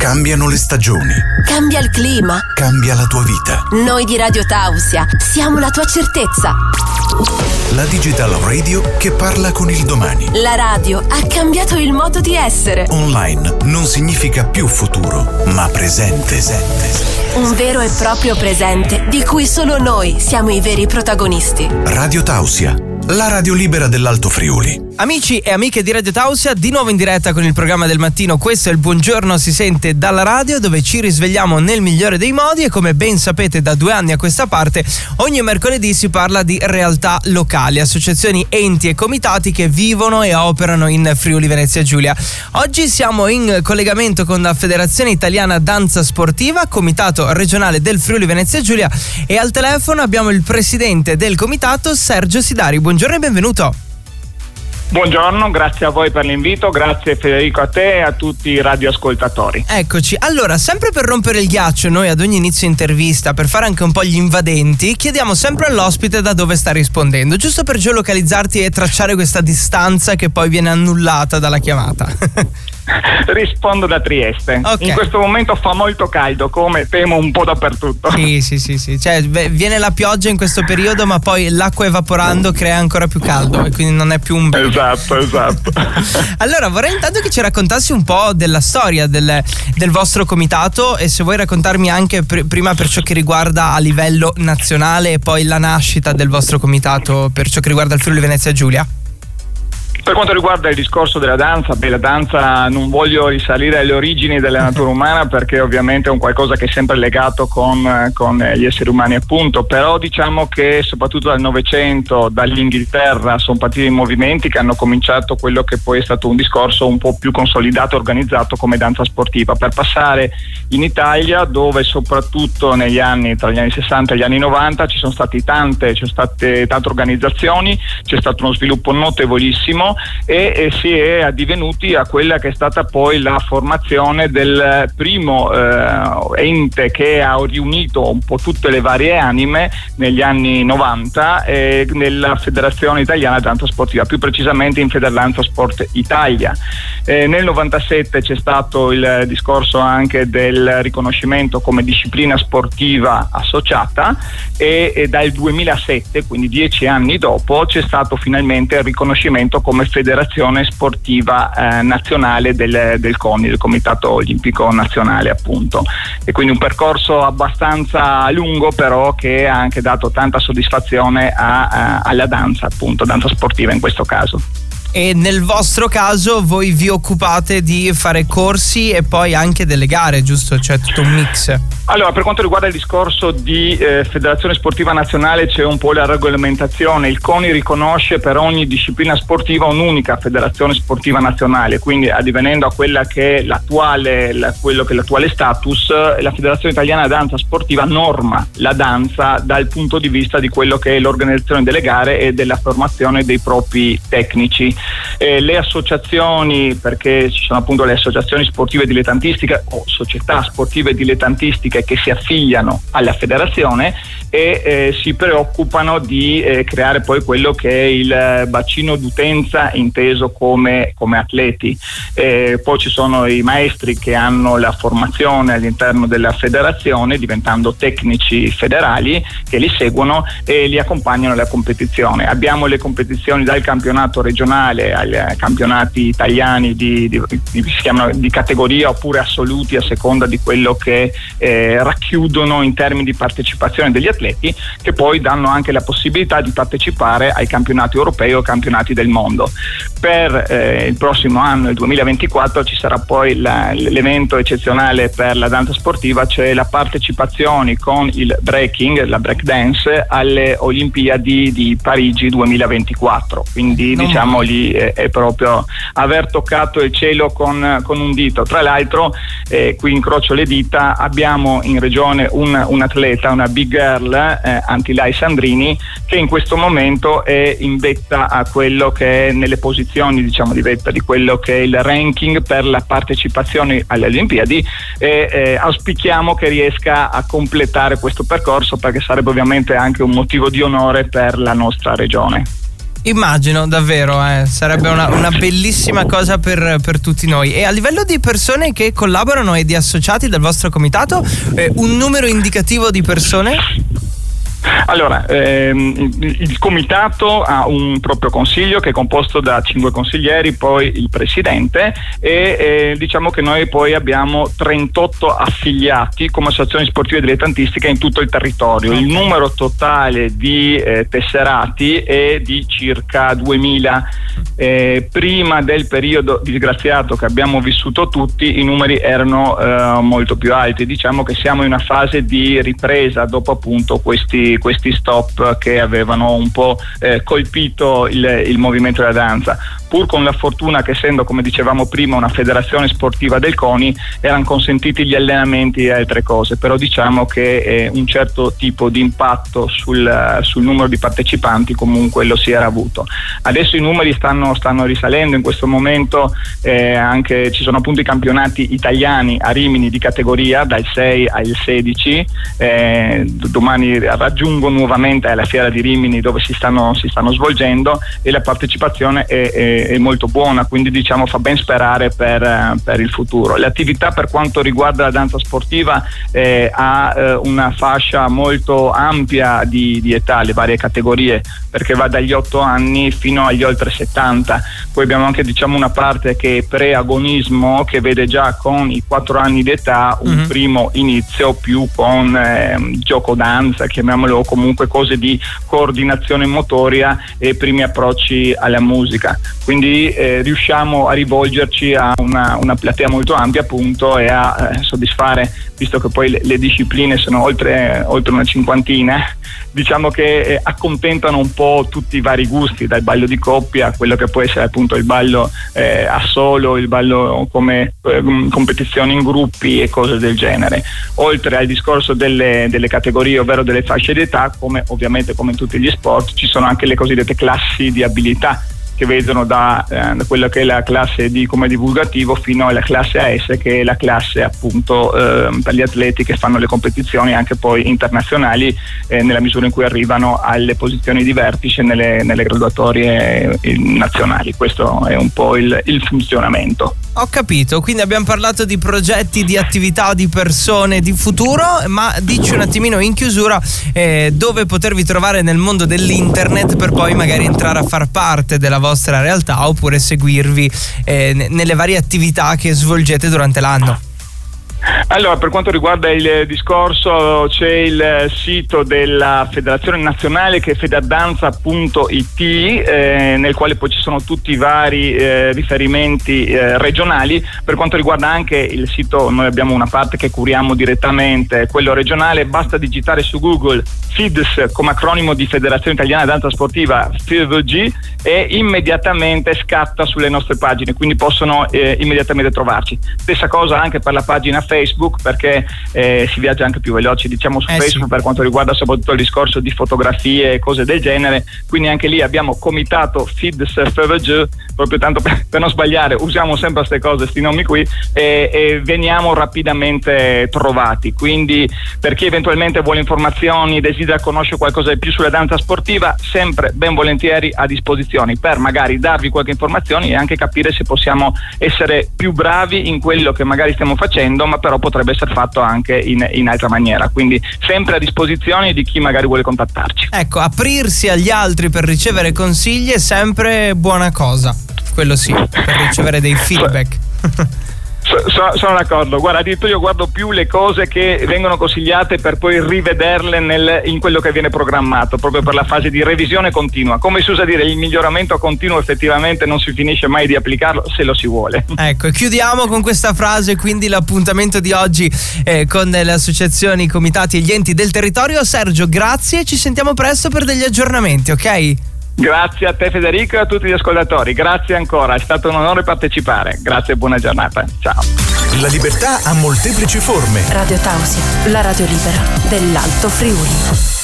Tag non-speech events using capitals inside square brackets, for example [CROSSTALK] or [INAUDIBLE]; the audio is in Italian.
Cambiano le stagioni. Cambia il clima. Cambia la tua vita. Noi di Radio Tausia siamo la tua certezza. La Digital Radio che parla con il domani. La radio ha cambiato il modo di essere. Online non significa più futuro, ma presente. presente. Un vero e proprio presente di cui solo noi siamo i veri protagonisti. Radio Tausia, la radio libera dell'Alto Friuli. Amici e amiche di Radio Tausia, di nuovo in diretta con il programma del mattino. Questo è il buongiorno si sente dalla radio dove ci risvegliamo nel migliore dei modi e come ben sapete da due anni a questa parte ogni mercoledì si parla di realtà locali, associazioni, enti e comitati che vivono e operano in Friuli Venezia Giulia. Oggi siamo in collegamento con la Federazione Italiana Danza Sportiva, comitato regionale del Friuli Venezia Giulia e al telefono abbiamo il presidente del comitato Sergio Sidari. Buongiorno e benvenuto. Buongiorno, grazie a voi per l'invito, grazie Federico a te e a tutti i radioascoltatori. Eccoci, allora, sempre per rompere il ghiaccio, noi ad ogni inizio intervista, per fare anche un po' gli invadenti, chiediamo sempre all'ospite da dove sta rispondendo, giusto per geolocalizzarti e tracciare questa distanza che poi viene annullata dalla chiamata. [LAUGHS] [LAUGHS] Rispondo da Trieste. Okay. In questo momento fa molto caldo, come temo un po' dappertutto. Sì, sì, sì, sì. Cioè, viene la pioggia in questo periodo, ma poi l'acqua evaporando crea ancora più caldo e quindi non è più un bel. Esatto, esatto. [LAUGHS] allora, vorrei intanto che ci raccontassi un po' della storia del, del vostro comitato e se vuoi raccontarmi anche pr- prima per ciò che riguarda a livello nazionale e poi la nascita del vostro comitato per ciò che riguarda il Friuli Venezia Giulia. Per quanto riguarda il discorso della danza, beh, la danza non voglio risalire alle origini della natura [LAUGHS] umana perché ovviamente è un qualcosa che è sempre legato con, con gli esseri umani appunto, però diciamo che soprattutto dal Novecento, dall'Inghilterra sono partiti i movimenti che hanno cominciato quello che poi è stato un discorso un po' più consolidato e organizzato come danza sportiva, per passare in Italia dove soprattutto negli anni, tra gli anni 60 e gli anni 90 ci sono state tante, ci sono state tante organizzazioni, c'è stato uno sviluppo notevolissimo e, e, si è addivenuti a quella che è stata poi la formazione del primo eh, ente che ha riunito un po' tutte le varie anime negli anni 90 eh, nella Federazione Italiana Danza Sportiva, più precisamente in Federlanza Sport Italia. Eh, nel 97 c'è stato il discorso anche del riconoscimento come disciplina sportiva associata e, e dal 2007, quindi dieci anni dopo, c'è stato finalmente il riconoscimento come come federazione sportiva eh, nazionale del, del CONI, del Comitato Olimpico Nazionale appunto. E quindi un percorso abbastanza lungo però che ha anche dato tanta soddisfazione a, a, alla danza appunto, danza sportiva in questo caso e nel vostro caso voi vi occupate di fare corsi e poi anche delle gare, giusto? Cioè tutto un mix. Allora, per quanto riguarda il discorso di eh, Federazione Sportiva Nazionale c'è un po' la regolamentazione, il CONI riconosce per ogni disciplina sportiva un'unica Federazione Sportiva Nazionale, quindi addivenendo a quella che è l'attuale, la, quello che è l'attuale status, la Federazione Italiana Danza Sportiva norma la danza dal punto di vista di quello che è l'organizzazione delle gare e della formazione dei propri tecnici. Eh, le associazioni, perché ci sono appunto le associazioni sportive dilettantistiche o società sportive dilettantistiche che si affiliano alla federazione e eh, si preoccupano di eh, creare poi quello che è il bacino d'utenza inteso come, come atleti. Eh, poi ci sono i maestri che hanno la formazione all'interno della federazione diventando tecnici federali che li seguono e li accompagnano alla competizione. Abbiamo le competizioni dal campionato regionale ai eh, campionati italiani di, di, di, di, categoria oppure assoluti a seconda di quello che eh, racchiudono in termini di partecipazione degli atleti, che poi danno anche la possibilità di partecipare ai campionati europei o campionati del mondo. Per eh, il prossimo anno, il 2024, ci sarà poi la, l'evento eccezionale per la danza sportiva, cioè la partecipazione con il breaking, la break dance, alle Olimpiadi di Parigi 2024. Quindi non diciamo gli è, è, proprio aver toccato il cielo con, con un dito. Tra l'altro, eh, qui incrocio le dita, abbiamo in regione un, un atleta, una big girl, eh, Antilai Sandrini, che in questo momento è in vetta a quello che è nelle posizioni diciamo, di vetta di quello che è il ranking per la partecipazione alle Olimpiadi e eh, auspichiamo che riesca a completare questo percorso perché sarebbe ovviamente anche un motivo di onore per la nostra regione. Immagino, davvero, eh. sarebbe una, una, bellissima cosa per, per, tutti noi. E a livello di persone che collaborano e di associati del vostro comitato, eh, un numero indicativo di persone? Allora, ehm, il comitato ha un proprio consiglio che è composto da cinque consiglieri, poi il presidente e eh, diciamo che noi poi abbiamo 38 affiliati come associazioni sportive dilettantistiche in tutto il territorio. Il numero totale di eh, tesserati è di circa 2000. Eh, prima del periodo disgraziato che abbiamo vissuto tutti i numeri erano eh, molto più alti. Diciamo che siamo in una fase di ripresa dopo appunto questi questi, stop che avevano un po' eh, colpito il, il movimento della danza pur con la fortuna che essendo come dicevamo prima una federazione sportiva del CONI erano consentiti gli allenamenti e altre cose. Però diciamo che eh, un certo tipo di impatto sul, sul, numero di partecipanti comunque lo si era avuto. Adesso i numeri stanno, stanno risalendo. In questo momento eh, anche ci sono appunto i campionati italiani a Rimini di categoria dal 6 al 16 eh, domani raggiungo nuovamente alla fiera di Rimini dove si stanno, si stanno svolgendo e la partecipazione è, è è, molto buona, quindi diciamo fa ben sperare per, eh, per, il futuro. L'attività per quanto riguarda la danza sportiva eh, ha eh, una fascia molto ampia di, di, età, le varie categorie, perché va dagli 8 anni fino agli oltre 70. Poi abbiamo anche diciamo, una parte che è pre-agonismo, che vede già con i 4 anni di età un mm-hmm. primo inizio più con eh, gioco danza, chiamiamolo comunque cose di coordinazione motoria e primi approcci alla musica quindi eh, riusciamo a rivolgerci a una, una, platea molto ampia appunto e a eh, soddisfare, visto che poi le, le discipline sono oltre, oltre, una cinquantina, diciamo che eh, accontentano un po' tutti i vari gusti, dal ballo di coppia a quello che può essere appunto il ballo eh, a solo, il ballo come eh, competizioni in gruppi e cose del genere. Oltre al discorso delle, delle categorie, ovvero delle fasce d'età, come ovviamente come in tutti gli sport, ci sono anche le cosiddette classi di abilità che vedono da, eh, quella che è la classe D come divulgativo fino alla classe AS che è la classe appunto eh, per gli atleti che fanno le competizioni anche poi internazionali eh, nella misura in cui arrivano alle posizioni di vertice nelle, nelle graduatorie eh, nazionali. Questo è un po' il, il funzionamento. Ho capito, quindi abbiamo parlato di progetti, di attività, di persone, di futuro, ma dici un attimino in chiusura eh, dove potervi trovare nel mondo dell'internet per poi magari entrare a far parte della vostra realtà oppure seguirvi eh, nelle varie attività che svolgete durante l'anno. Allora, per quanto riguarda il discorso, c'è il sito della Federazione Nazionale che è fedadanza.it, eh, nel quale poi ci sono tutti i vari eh, riferimenti eh, regionali. Per quanto riguarda anche il sito, noi abbiamo una parte che curiamo direttamente, quello regionale, basta digitare su Google FIDS come acronimo di Federazione Italiana Danza Sportiva FIVG e immediatamente scatta sulle nostre pagine, quindi possono eh, immediatamente trovarci. Stessa cosa anche per la pagina Facebook perché eh, si viaggia anche più veloci. Diciamo su eh Facebook sì. per quanto riguarda soprattutto il discorso di fotografie e cose del genere. Quindi anche lì abbiamo comitato FIDS FVG proprio tanto per, per, non sbagliare usiamo sempre queste cose, questi nomi qui e, e, veniamo rapidamente trovati. Quindi per chi eventualmente vuole informazioni desidera conoscere qualcosa di più sulla danza sportiva sempre ben volentieri a disposizione per magari darvi qualche informazione e anche capire se possiamo essere più bravi in quello che magari stiamo facendo ma però potrebbe essere fatto anche in, in altra maniera. Quindi sempre a disposizione di chi magari vuole contattarci. Ecco, aprirsi agli altri per ricevere consigli è sempre buona cosa. Quello sì, per ricevere dei [LAUGHS] feedback. [LAUGHS] So, sono d'accordo, guarda, addirittura io guardo più le cose che vengono consigliate per poi rivederle nel, in quello che viene programmato, proprio per la fase di revisione continua. Come si usa dire, il miglioramento continuo effettivamente non si finisce mai di applicarlo se lo si vuole. Ecco, chiudiamo con questa frase, quindi l'appuntamento di oggi eh, con le associazioni, i comitati e gli enti del territorio. Sergio, grazie, ci sentiamo presto per degli aggiornamenti, ok? Grazie a te Federico e a tutti gli ascoltatori, grazie ancora, è stato un onore partecipare, grazie e buona giornata, ciao. La libertà ha molteplici forme. Radio Tausia, la radio libera dell'Alto Friuli.